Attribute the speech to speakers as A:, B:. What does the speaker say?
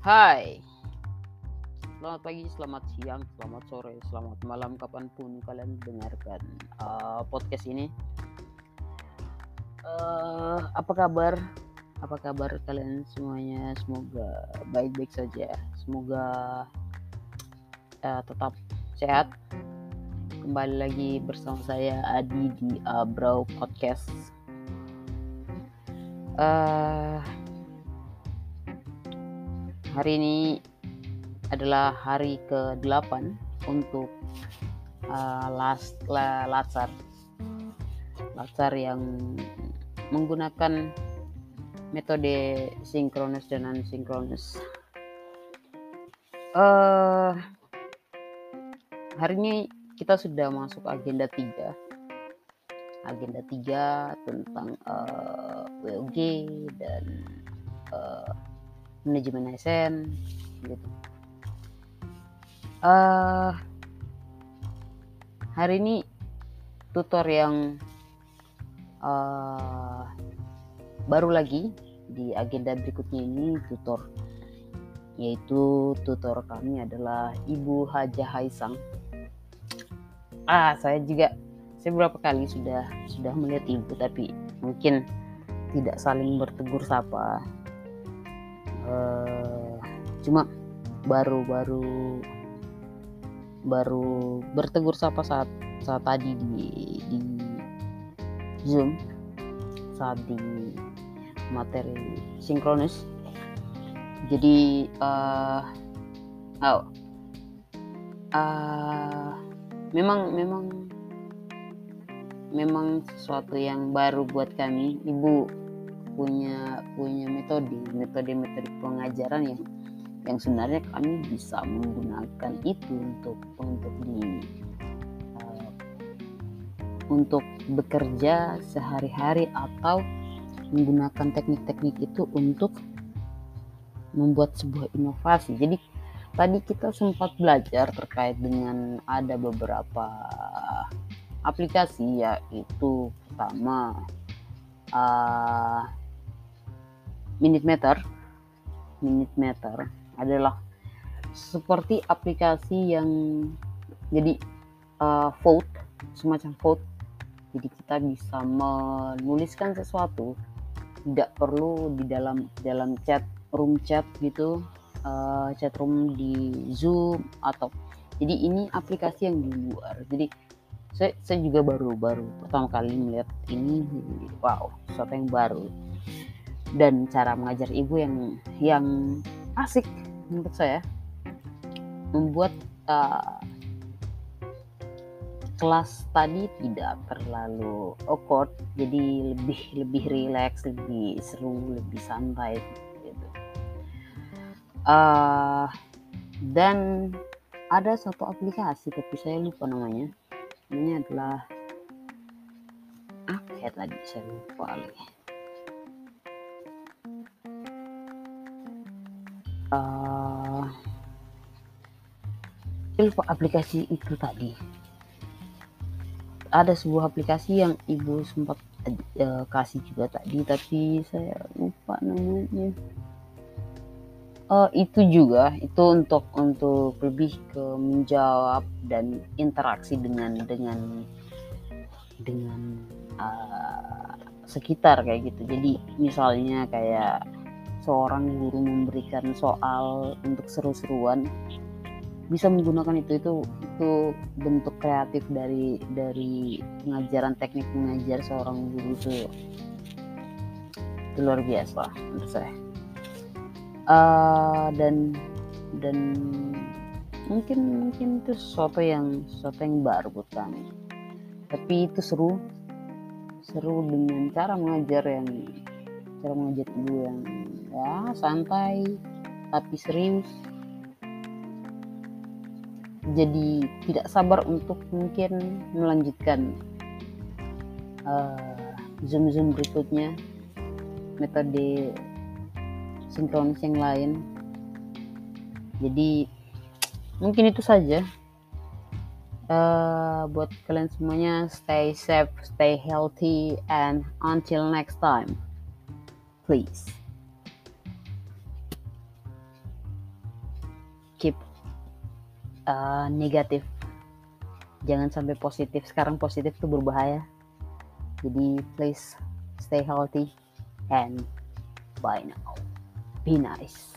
A: Hai, selamat pagi, selamat siang, selamat sore, selamat malam, kapan pun kalian dengarkan uh, podcast ini. Uh, apa kabar? Apa kabar kalian semuanya? Semoga baik-baik saja. Semoga uh, tetap sehat. Kembali lagi bersama saya Adi di Abrow Podcast. Uh, hari ini adalah hari ke-8 untuk uh, las, la, latsar yang menggunakan metode sinkronus dan asinkronus. Uh, hari ini kita sudah masuk agenda 3 agenda 3 tentang uh, WOG dan uh, manajemen ASN gitu. Uh, hari ini tutor yang uh, baru lagi di agenda berikutnya ini tutor yaitu tutor kami adalah Ibu Haja Haisang. Ah, saya juga saya beberapa kali sudah sudah melihat ibu tapi mungkin tidak saling bertegur sapa uh, cuma baru baru bertegur sapa saat saat tadi di di zoom saat di materi sinkronus jadi uh, oh uh, memang memang memang sesuatu yang baru buat kami. Ibu punya punya metode metode metode pengajaran yang yang sebenarnya kami bisa menggunakan itu untuk untuk di uh, untuk bekerja sehari-hari atau menggunakan teknik-teknik itu untuk membuat sebuah inovasi. Jadi tadi kita sempat belajar terkait dengan ada beberapa aplikasi yaitu pertama uh, minute meter minute meter adalah seperti aplikasi yang jadi uh, vote semacam vote. Jadi kita bisa menuliskan sesuatu tidak perlu di dalam dalam chat room chat gitu uh, chat room di zoom atau jadi ini aplikasi yang di luar. Jadi saya, saya juga baru baru pertama kali melihat ini wow sesuatu yang baru dan cara mengajar ibu yang yang asik menurut saya. Membuat uh, kelas tadi tidak terlalu awkward jadi lebih lebih rileks lebih seru lebih santai gitu. Uh, dan ada satu aplikasi tapi saya lupa namanya. Ini adalah apa ya tadi saya lupa lagi uh, lupa aplikasi itu tadi? Ada sebuah aplikasi yang ibu sempat uh, kasih juga tadi tapi saya lupa namanya. Uh, itu juga itu untuk untuk lebih ke menjawab dan interaksi dengan dengan dengan uh, sekitar kayak gitu. Jadi misalnya kayak seorang guru memberikan soal untuk seru-seruan bisa menggunakan itu itu itu bentuk kreatif dari dari pengajaran teknik mengajar seorang guru itu. Itu luar biasa menurut saya. Uh, dan dan mungkin mungkin itu sesuatu yang sesuatu yang baru buat kami. Tapi itu seru. Seru dengan cara mengajar yang cara mengajar ibu yang ya santai tapi serius. Jadi tidak sabar untuk mungkin melanjutkan uh, zoom zoom berikutnya metode sinkronis yang lain. Jadi mungkin itu saja. Uh, buat kalian semuanya stay safe stay healthy and until next time please. Keep uh, negatif. Jangan sampai positif. Sekarang positif itu berbahaya. Jadi please stay healthy and bye now. Be nice